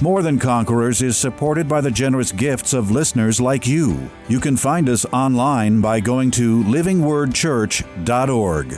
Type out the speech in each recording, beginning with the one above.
More Than Conquerors is supported by the generous gifts of listeners like you. You can find us online by going to livingwordchurch.org.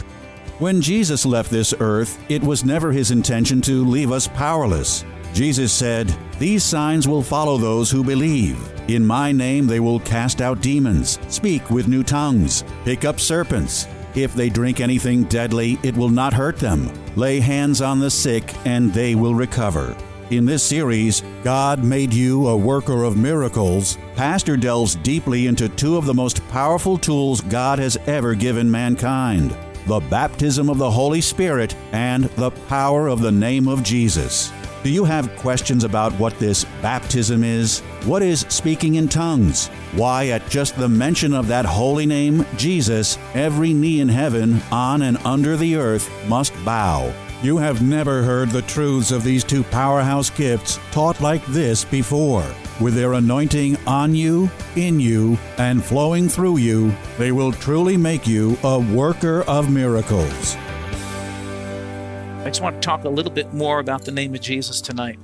When Jesus left this earth, it was never his intention to leave us powerless. Jesus said, These signs will follow those who believe. In my name they will cast out demons, speak with new tongues, pick up serpents. If they drink anything deadly, it will not hurt them. Lay hands on the sick, and they will recover. In this series, God Made You a Worker of Miracles, Pastor delves deeply into two of the most powerful tools God has ever given mankind the baptism of the Holy Spirit and the power of the name of Jesus. Do you have questions about what this baptism is? What is speaking in tongues? Why, at just the mention of that holy name, Jesus, every knee in heaven, on and under the earth must bow? You have never heard the truths of these two powerhouse gifts taught like this before. With their anointing on you, in you, and flowing through you, they will truly make you a worker of miracles. I just want to talk a little bit more about the name of Jesus tonight.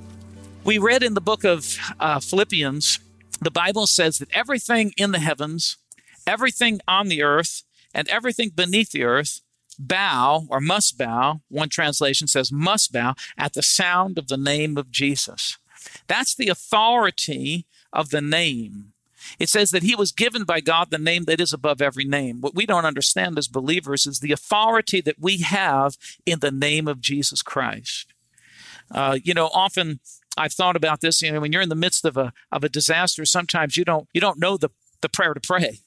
We read in the book of uh, Philippians, the Bible says that everything in the heavens, everything on the earth, and everything beneath the earth bow or must bow. One translation says must bow at the sound of the name of Jesus. That's the authority of the name. It says that he was given by God the name that is above every name. What we don't understand as believers is the authority that we have in the name of Jesus Christ. Uh, you know, often I've thought about this. You know, when you're in the midst of a of a disaster, sometimes you don't you don't know the the prayer to pray.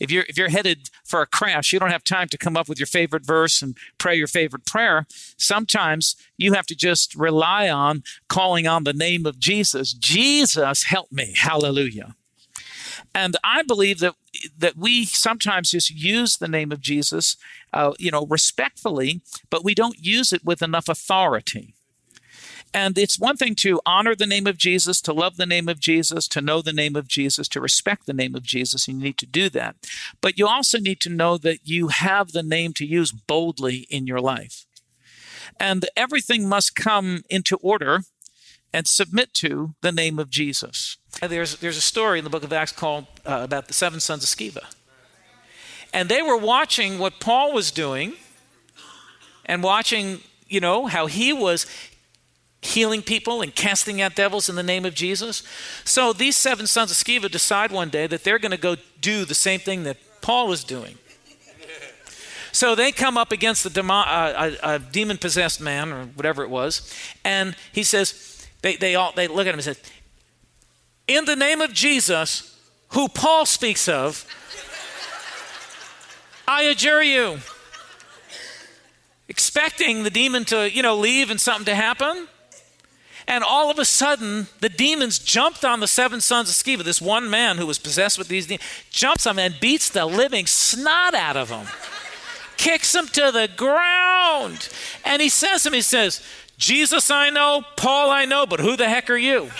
If you're if you're headed for a crash, you don't have time to come up with your favorite verse and pray your favorite prayer. Sometimes you have to just rely on calling on the name of Jesus. Jesus, help me. Hallelujah. And I believe that that we sometimes just use the name of Jesus, uh, you know, respectfully, but we don't use it with enough authority. And it's one thing to honor the name of Jesus, to love the name of Jesus, to know the name of Jesus, to respect the name of Jesus. And you need to do that. But you also need to know that you have the name to use boldly in your life. And everything must come into order and submit to the name of Jesus. There's, there's a story in the book of Acts called uh, about the seven sons of Sceva. And they were watching what Paul was doing and watching, you know, how he was healing people and casting out devils in the name of Jesus. So these seven sons of Sceva decide one day that they're going to go do the same thing that Paul was doing. So they come up against the demo, uh, a, a demon possessed man or whatever it was, and he says, they, they all they look at him and say, In the name of Jesus, who Paul speaks of, I adjure you. Expecting the demon to, you know, leave and something to happen. And all of a sudden, the demons jumped on the seven sons of Sceva. This one man who was possessed with these demons jumps on them and beats the living snot out of them, kicks him to the ground. And he says to him, he says, Jesus I know, Paul I know, but who the heck are you?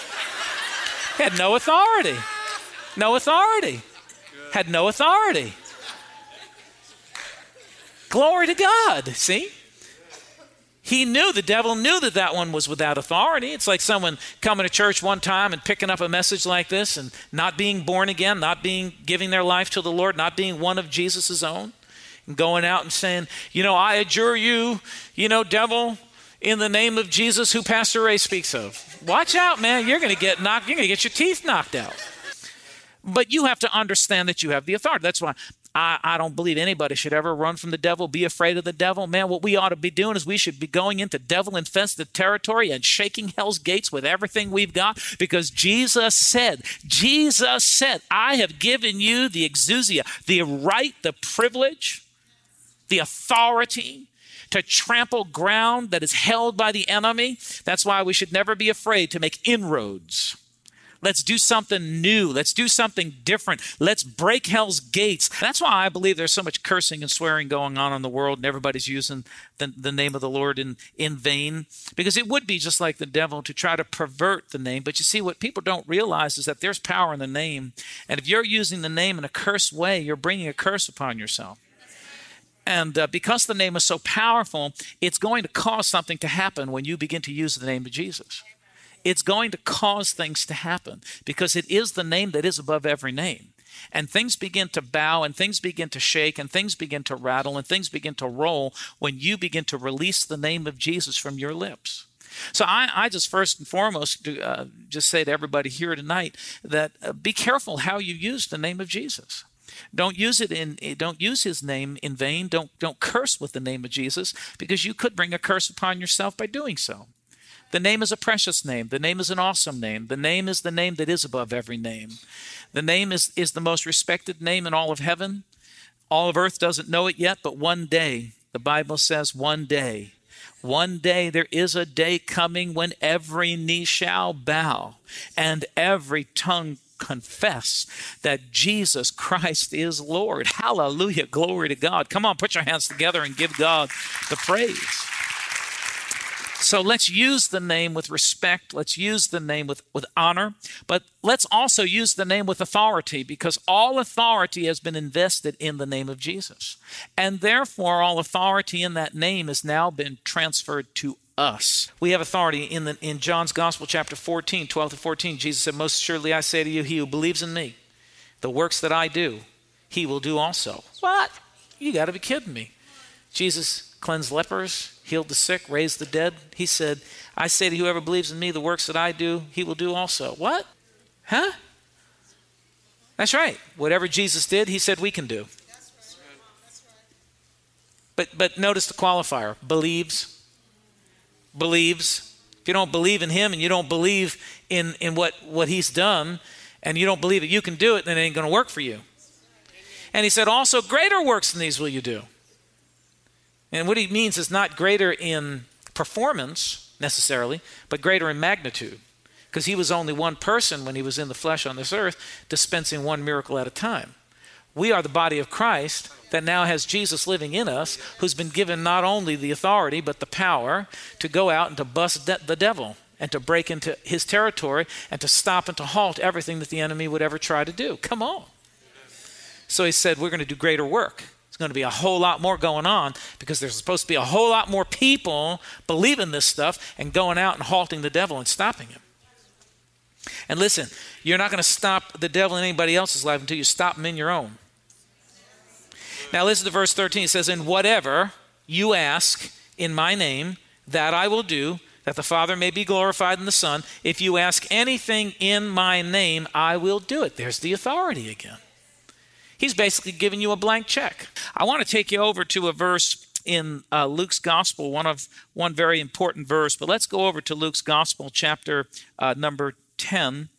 Had no authority. No authority. Had no authority. Glory to God. See? He knew the devil knew that that one was without authority. It's like someone coming to church one time and picking up a message like this and not being born again not being giving their life to the lord not being one of jesus' own and going out and saying you know i adjure you you know devil in the name of jesus who pastor ray speaks of. Watch out man. You're going to get knocked you're going to get your teeth knocked out. But you have to understand that you have the authority. That's why I, I don't believe anybody should ever run from the devil, be afraid of the devil. Man, what we ought to be doing is we should be going into devil infested territory and shaking hell's gates with everything we've got because Jesus said, Jesus said, I have given you the exousia, the right, the privilege, the authority to trample ground that is held by the enemy. That's why we should never be afraid to make inroads Let's do something new. Let's do something different. Let's break hell's gates. That's why I believe there's so much cursing and swearing going on in the world, and everybody's using the, the name of the Lord in, in vain. Because it would be just like the devil to try to pervert the name. But you see, what people don't realize is that there's power in the name. And if you're using the name in a cursed way, you're bringing a curse upon yourself. And uh, because the name is so powerful, it's going to cause something to happen when you begin to use the name of Jesus it's going to cause things to happen because it is the name that is above every name. And things begin to bow and things begin to shake and things begin to rattle and things begin to roll when you begin to release the name of Jesus from your lips. So I, I just first and foremost uh, just say to everybody here tonight that uh, be careful how you use the name of Jesus. Don't use it in don't use his name in vain. Don't don't curse with the name of Jesus because you could bring a curse upon yourself by doing so. The name is a precious name. The name is an awesome name. The name is the name that is above every name. The name is, is the most respected name in all of heaven. All of earth doesn't know it yet, but one day, the Bible says, one day, one day there is a day coming when every knee shall bow and every tongue confess that Jesus Christ is Lord. Hallelujah. Glory to God. Come on, put your hands together and give God the praise. So let's use the name with respect. Let's use the name with, with honor. But let's also use the name with authority because all authority has been invested in the name of Jesus. And therefore, all authority in that name has now been transferred to us. We have authority in, the, in John's Gospel, chapter 14, 12 to 14. Jesus said, Most surely I say to you, he who believes in me, the works that I do, he will do also. What? You got to be kidding me. Jesus cleansed lepers, healed the sick, raised the dead. He said, I say to whoever believes in me, the works that I do, he will do also. What? Huh? That's right. Whatever Jesus did, he said we can do. But but notice the qualifier. Believes. Believes. If you don't believe in him and you don't believe in, in what, what he's done, and you don't believe that you can do it, then it ain't going to work for you. And he said, also greater works than these will you do. And what he means is not greater in performance necessarily, but greater in magnitude. Because he was only one person when he was in the flesh on this earth, dispensing one miracle at a time. We are the body of Christ that now has Jesus living in us, who's been given not only the authority, but the power to go out and to bust de- the devil and to break into his territory and to stop and to halt everything that the enemy would ever try to do. Come on. So he said, We're going to do greater work. There's going to be a whole lot more going on because there's supposed to be a whole lot more people believing this stuff and going out and halting the devil and stopping him. And listen, you're not going to stop the devil in anybody else's life until you stop him in your own. Now, listen to verse 13. It says, And whatever you ask in my name, that I will do, that the Father may be glorified in the Son. If you ask anything in my name, I will do it. There's the authority again. He's basically giving you a blank check. I want to take you over to a verse in uh, Luke's Gospel, one of one very important verse. But let's go over to Luke's Gospel, chapter uh, number ten,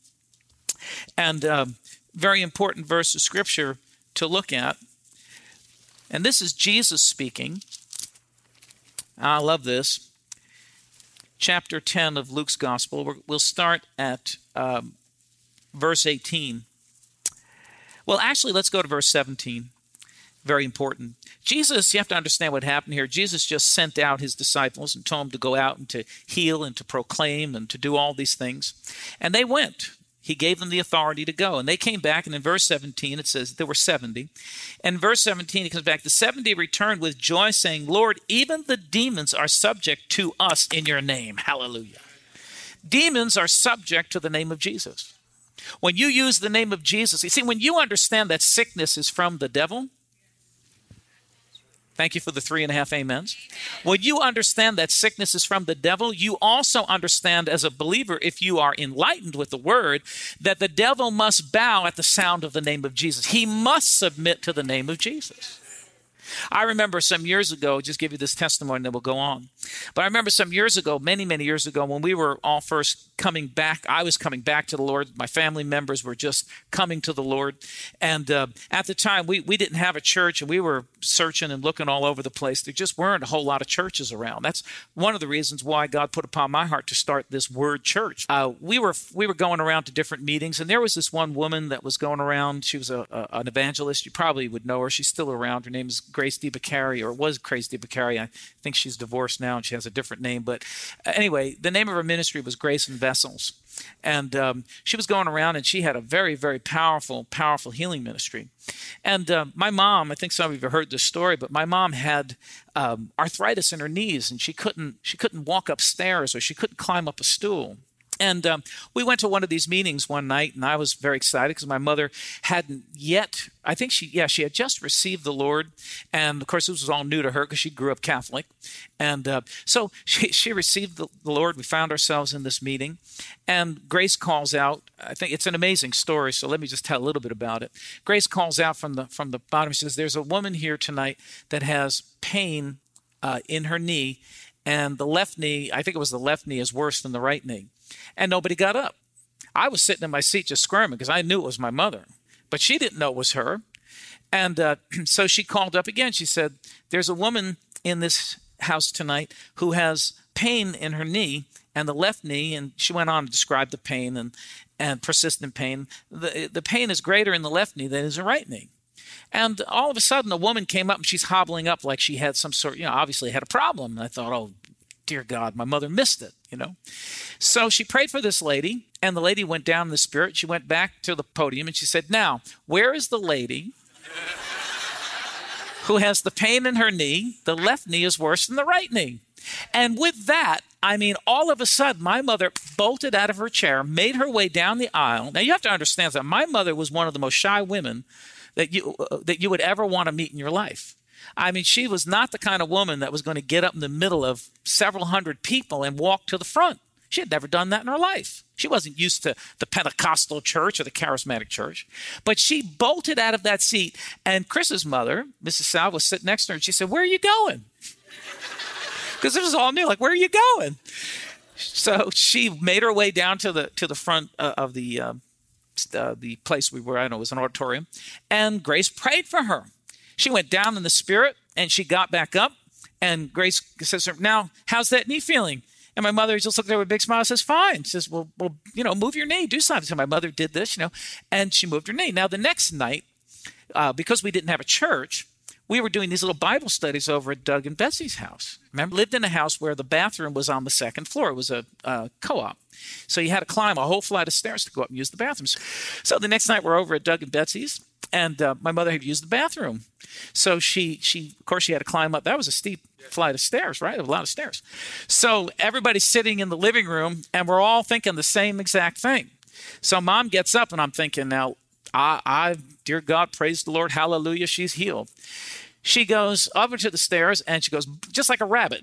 and uh, very important verse of Scripture to look at. And this is Jesus speaking. I love this. Chapter 10 of Luke's Gospel. We'll start at um, verse 18. Well, actually, let's go to verse 17. Very important. Jesus, you have to understand what happened here. Jesus just sent out his disciples and told them to go out and to heal and to proclaim and to do all these things. And they went. He gave them the authority to go. And they came back, and in verse 17, it says there were 70. And verse 17, it comes back, the 70 returned with joy, saying, Lord, even the demons are subject to us in your name. Hallelujah. Demons are subject to the name of Jesus. When you use the name of Jesus, you see, when you understand that sickness is from the devil, Thank you for the three and a half amens. When you understand that sickness is from the devil, you also understand as a believer, if you are enlightened with the word, that the devil must bow at the sound of the name of Jesus. He must submit to the name of Jesus. I remember some years ago, just give you this testimony, and then we'll go on. But I remember some years ago, many, many years ago, when we were all first coming back, I was coming back to the Lord. My family members were just coming to the Lord. And uh, at the time, we, we didn't have a church and we were searching and looking all over the place. There just weren't a whole lot of churches around. That's one of the reasons why God put upon my heart to start this Word Church. Uh, we were we were going around to different meetings, and there was this one woman that was going around. She was a, a an evangelist. You probably would know her. She's still around. Her name is Grace DeBacari, or was Grace DeBacari. I think she's divorced now and she has a different name. But uh, anyway, the name of her ministry was Grace and Vessels. And um, she was going around and she had a very, very powerful, powerful healing ministry. And uh, my mom, I think some of you have heard this story, but my mom had um, arthritis in her knees and she couldn't, she couldn't walk upstairs or she couldn't climb up a stool. And um, we went to one of these meetings one night, and I was very excited because my mother hadn't yet. I think she, yeah, she had just received the Lord, and of course, this was all new to her because she grew up Catholic, and uh, so she she received the, the Lord. We found ourselves in this meeting, and Grace calls out. I think it's an amazing story, so let me just tell a little bit about it. Grace calls out from the from the bottom. She says, "There's a woman here tonight that has pain uh, in her knee." And the left knee, I think it was the left knee, is worse than the right knee and nobody got up. I was sitting in my seat just squirming because I knew it was my mother, but she didn't know it was her. And uh, so she called up again. She said, There's a woman in this house tonight who has pain in her knee and the left knee. And she went on to describe the pain and, and persistent pain. The, the pain is greater in the left knee than in the right knee. And all of a sudden, a woman came up and she's hobbling up like she had some sort, you know, obviously had a problem. And I thought, oh, dear God, my mother missed it, you know. So she prayed for this lady, and the lady went down in the spirit. She went back to the podium and she said, Now, where is the lady who has the pain in her knee? The left knee is worse than the right knee. And with that, I mean, all of a sudden, my mother bolted out of her chair, made her way down the aisle. Now, you have to understand that my mother was one of the most shy women that you, uh, that you would ever want to meet in your life. I mean, she was not the kind of woman that was going to get up in the middle of several hundred people and walk to the front. She had never done that in her life. She wasn't used to the Pentecostal church or the charismatic church. But she bolted out of that seat, and Chris's mother, Mrs. Sal, was sitting next to her, and she said, Where are you going? Because this was all new. Like, where are you going? So she made her way down to the to the front uh, of the uh, uh, the place we were. I know it was an auditorium, and Grace prayed for her. She went down in the spirit and she got back up. And Grace says, Now, how's that knee feeling? And my mother just looked at her with a big smile and says, Fine. She says, Well, well, you know, move your knee, do something. So my mother did this, you know, and she moved her knee. Now, the next night, uh, because we didn't have a church, we were doing these little Bible studies over at Doug and Betsy's house. Remember, lived in a house where the bathroom was on the second floor. It was a uh, co-op, so you had to climb a whole flight of stairs to go up and use the bathrooms. So the next night we're over at Doug and Betsy's, and uh, my mother had used the bathroom. So she, she, of course, she had to climb up. That was a steep flight of stairs, right? A lot of stairs. So everybody's sitting in the living room, and we're all thinking the same exact thing. So mom gets up, and I'm thinking, now, I, I dear God, praise the Lord, hallelujah, she's healed. She goes over to the stairs, and she goes just like a rabbit,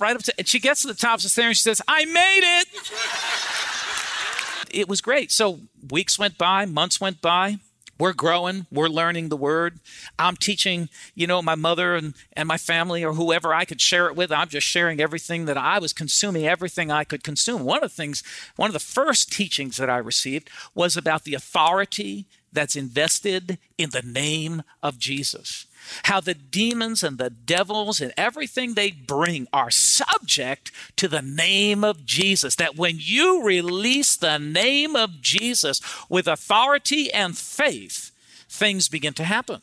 right up to, and she gets to the top of the stairs, and she says, "I made it." it was great. So weeks went by, months went by. We're growing. We're learning the word. I'm teaching you know my mother and, and my family or whoever i could share it with. I'm just sharing everything that i was consuming everything i could consume. One of the things one of the first teachings that i received was about the authority that's invested in the name of jesus how the demons and the devils and everything they bring are subject to the name of Jesus. That when you release the name of Jesus with authority and faith, things begin to happen.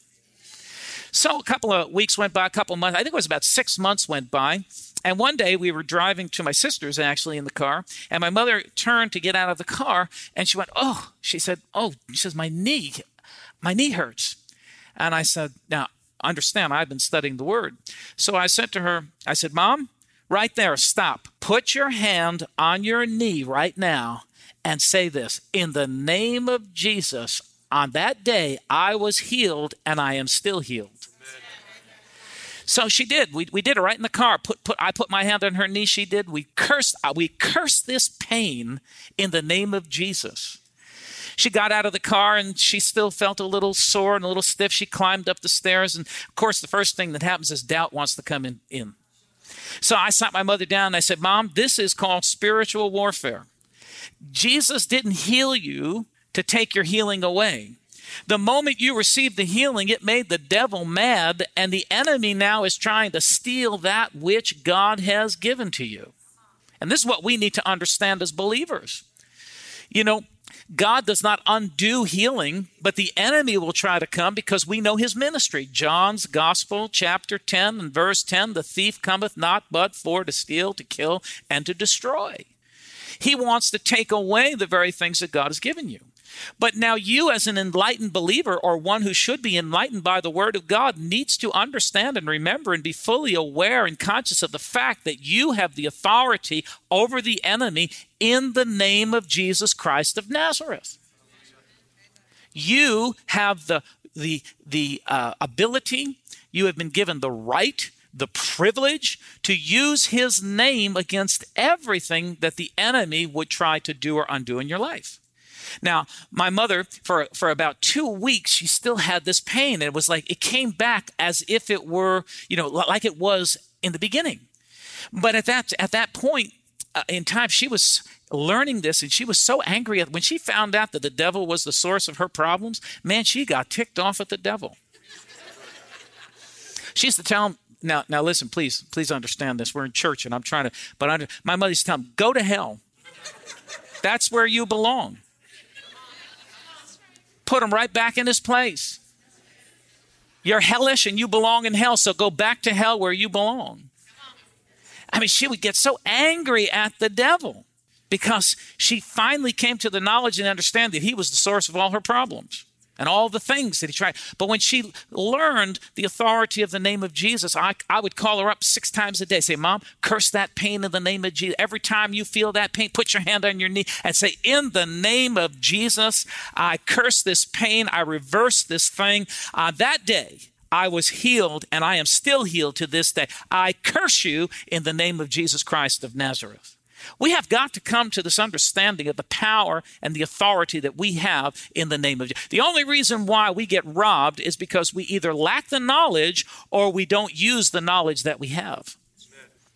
So a couple of weeks went by, a couple of months, I think it was about six months went by. And one day we were driving to my sister's actually in the car, and my mother turned to get out of the car, and she went, Oh, she said, Oh, she says, My knee, my knee hurts. And I said, Now, understand, I've been studying the word. So I said to her, I said, Mom, right there, stop. Put your hand on your knee right now and say this In the name of Jesus, on that day I was healed and I am still healed. So she did. We, we did it right in the car. Put, put, I put my hand on her knee. She did. We cursed, uh, we cursed this pain in the name of Jesus. she got out of the car and she still felt a little sore and a little stiff. She climbed up the stairs. And of course, the first thing that happens is doubt wants to come in. in. So I sat my mother down and I said, Mom, this is called spiritual warfare. Jesus didn't heal you to take your healing away. The moment you received the healing, it made the devil mad, and the enemy now is trying to steal that which God has given to you. And this is what we need to understand as believers. You know, God does not undo healing, but the enemy will try to come because we know his ministry. John's Gospel, chapter 10 and verse 10 the thief cometh not but for to steal, to kill, and to destroy. He wants to take away the very things that God has given you. But now, you, as an enlightened believer or one who should be enlightened by the Word of God, needs to understand and remember and be fully aware and conscious of the fact that you have the authority over the enemy in the name of Jesus Christ of Nazareth. You have the, the, the uh, ability, you have been given the right the privilege to use his name against everything that the enemy would try to do or undo in your life. Now, my mother, for, for about two weeks, she still had this pain. And it was like it came back as if it were, you know, like it was in the beginning. But at that, at that point uh, in time, she was learning this and she was so angry when she found out that the devil was the source of her problems. Man, she got ticked off at the devil. she used to tell him, now, now listen, please, please understand this. We're in church and I'm trying to, but under, my mother's used to tell him, go to hell. That's where you belong put him right back in his place. You're hellish and you belong in hell, so go back to hell where you belong. I mean, she would get so angry at the devil because she finally came to the knowledge and understand that he was the source of all her problems and all the things that he tried. But when she learned the authority of the name of Jesus, I, I would call her up six times a day, say, Mom, curse that pain in the name of Jesus. Every time you feel that pain, put your hand on your knee and say, In the name of Jesus, I curse this pain, I reverse this thing. Uh, that day, I was healed and I am still healed to this day. I curse you in the name of Jesus Christ of Nazareth. We have got to come to this understanding of the power and the authority that we have in the name of Jesus. The only reason why we get robbed is because we either lack the knowledge or we don't use the knowledge that we have.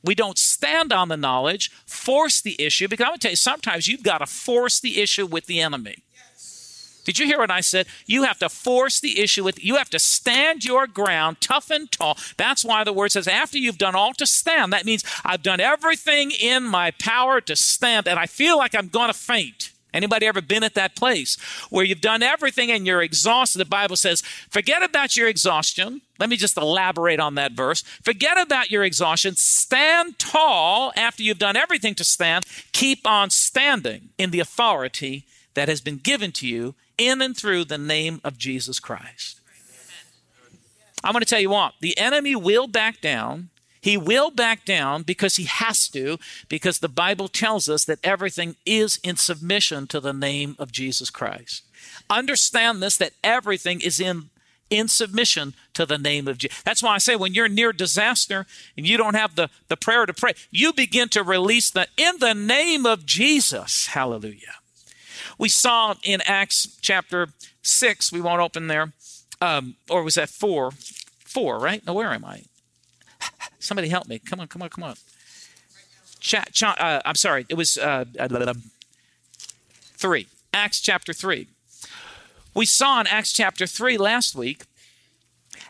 We don't stand on the knowledge, force the issue, because I'm going to tell you, sometimes you've got to force the issue with the enemy. Did you hear what I said? You have to force the issue with, you have to stand your ground, tough and tall. That's why the word says, after you've done all to stand, that means I've done everything in my power to stand, and I feel like I'm to faint. Anybody ever been at that place where you've done everything and you're exhausted? The Bible says, forget about your exhaustion. Let me just elaborate on that verse. Forget about your exhaustion. Stand tall after you've done everything to stand. Keep on standing in the authority that has been given to you in and through the name of Jesus Christ. I'm going to tell you what, the enemy will back down. He will back down because he has to, because the Bible tells us that everything is in submission to the name of Jesus Christ. Understand this that everything is in in submission to the name of Jesus. That's why I say when you're near disaster and you don't have the, the prayer to pray, you begin to release the in the name of Jesus. Hallelujah. We saw in Acts chapter 6, we won't open there, um, or was that 4? 4, right? No, where am I? Somebody help me. Come on, come on, come on. Cha- cha- uh, I'm sorry, it was uh, 3. Acts chapter 3. We saw in Acts chapter 3 last week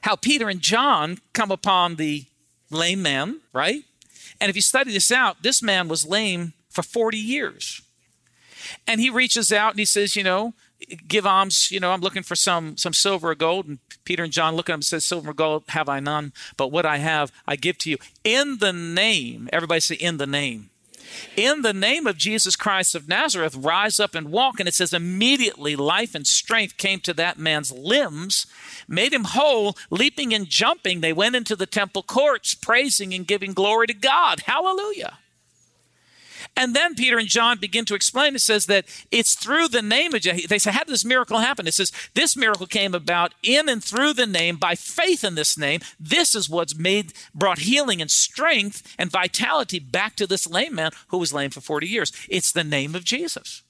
how Peter and John come upon the lame man, right? And if you study this out, this man was lame for 40 years. And he reaches out and he says, you know, give alms, you know, I'm looking for some some silver or gold. And Peter and John look at him and says, Silver or gold have I none, but what I have I give to you. In the name, everybody say in the name. In the name of Jesus Christ of Nazareth, rise up and walk. And it says, immediately life and strength came to that man's limbs, made him whole, leaping and jumping. They went into the temple courts, praising and giving glory to God. Hallelujah. And then Peter and John begin to explain. It says that it's through the name of Jesus. They say, How did this miracle happen? It says, This miracle came about in and through the name by faith in this name. This is what's made, brought healing and strength and vitality back to this lame man who was lame for 40 years. It's the name of Jesus.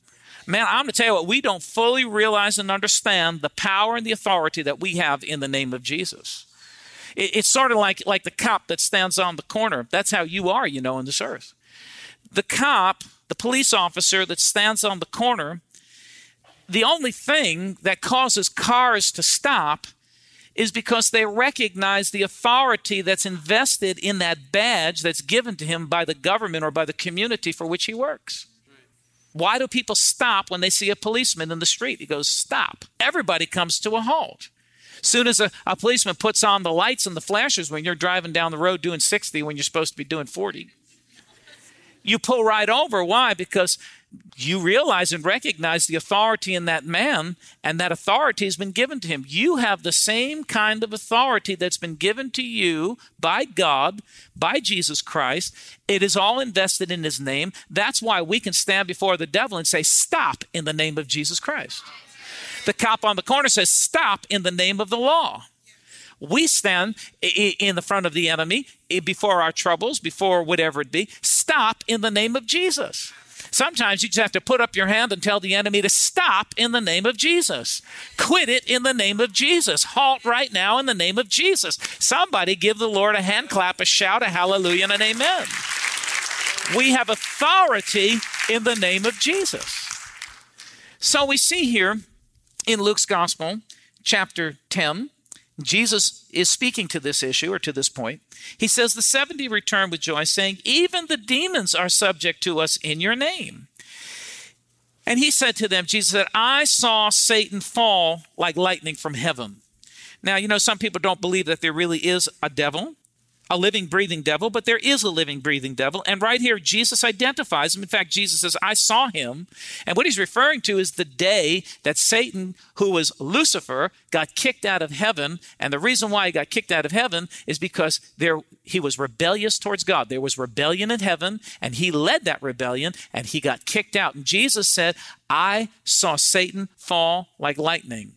Man, I'm going to tell you what, we don't fully realize and understand the power and the authority that we have in the name of Jesus. It's sort of like, like the cop that stands on the corner. That's how you are, you know, in this earth. The cop, the police officer that stands on the corner, the only thing that causes cars to stop is because they recognize the authority that's invested in that badge that's given to him by the government or by the community for which he works. Why do people stop when they see a policeman in the street? He goes, Stop. Everybody comes to a halt. Soon as a, a policeman puts on the lights and the flashers when you're driving down the road doing 60 when you're supposed to be doing 40, you pull right over. Why? Because you realize and recognize the authority in that man, and that authority has been given to him. You have the same kind of authority that's been given to you by God, by Jesus Christ. It is all invested in his name. That's why we can stand before the devil and say, Stop in the name of Jesus Christ. The cop on the corner says, Stop in the name of the law. We stand in the front of the enemy before our troubles, before whatever it be. Stop in the name of Jesus. Sometimes you just have to put up your hand and tell the enemy to stop in the name of Jesus. Quit it in the name of Jesus. Halt right now in the name of Jesus. Somebody give the Lord a hand clap, a shout, a hallelujah, and an amen. We have authority in the name of Jesus. So we see here in Luke's Gospel, chapter 10, Jesus is speaking to this issue or to this point. He says, The 70 returned with joy, saying, Even the demons are subject to us in your name. And he said to them, Jesus said, I saw Satan fall like lightning from heaven. Now, you know, some people don't believe that there really is a devil a living, breathing devil, but there is a living, breathing devil. And right here, Jesus identifies him. In fact, Jesus says, I saw him. And what he's referring to is the day that Satan, who was Lucifer, got kicked out of heaven. And the reason why he got kicked out of heaven is because there he was rebellious towards God. There was rebellion in heaven, and he led that rebellion, and he got kicked out. And Jesus said, I saw Satan fall like lightning.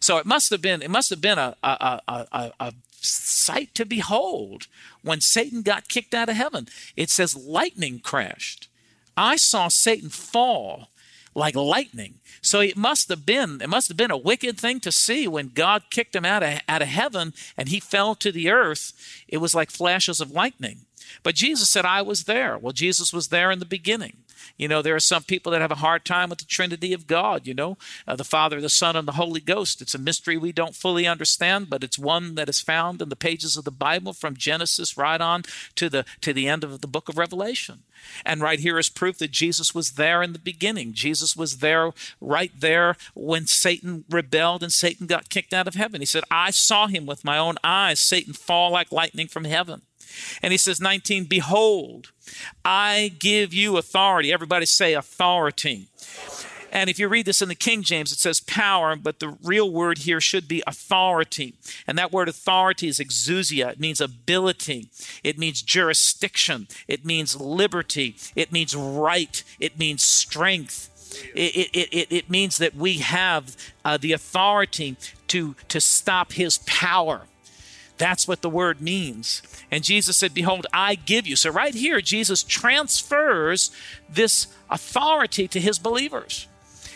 So it must have been it must have been a, a, a, a, sight to behold when Satan got kicked out of heaven. It says lightning crashed. I saw Satan fall like lightning. So it must have been it must have been a wicked thing to see when God kicked him out of, out of heaven and he fell to the earth. It was like flashes of lightning. But Jesus said, I was there. Well, Jesus was there in the beginning. You know, there are some people that have a hard time with the Trinity of God, you know, uh, the Father, the Son, and the Holy Ghost. It's a mystery we don't fully understand, but it's one that is found in the pages of the Bible from Genesis right on to the to the end of the book of Revelation. And right here is proof that Jesus was there in the beginning. Jesus was there right there when Satan rebelled and Satan got kicked out of heaven. He said, I saw him with my own eyes, Satan fall like lightning from heaven. And he says, 19, Behold, I give you authority. Everybody say authority. And if you read this in the King James, it says power, but the real word here should be authority. And that word authority is exousia. It means ability. It means jurisdiction. It means liberty. It means right. It means strength. It, it, it, it means that we have uh, the authority to, to stop his power. That's what the word means. And Jesus said, Behold, I give you. So, right here, Jesus transfers this authority to his believers.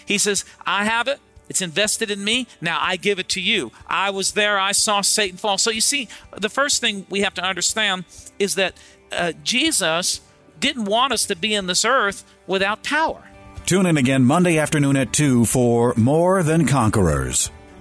He says, I have it. It's invested in me. Now I give it to you. I was there. I saw Satan fall. So, you see, the first thing we have to understand is that uh, Jesus didn't want us to be in this earth without power. Tune in again Monday afternoon at 2 for More Than Conquerors.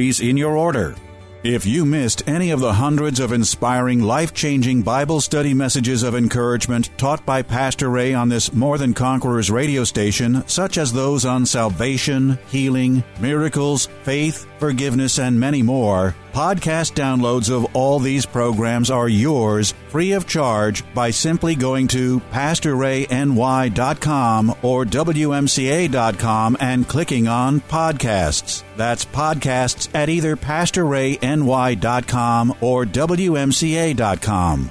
in your order. If you missed any of the hundreds of inspiring, life changing Bible study messages of encouragement taught by Pastor Ray on this More Than Conquerors radio station, such as those on salvation, healing, miracles, faith, forgiveness, and many more, Podcast downloads of all these programs are yours free of charge by simply going to pastorrayny.com or wmca.com and clicking on podcasts. That's podcasts at either pastorrayny.com or wmca.com.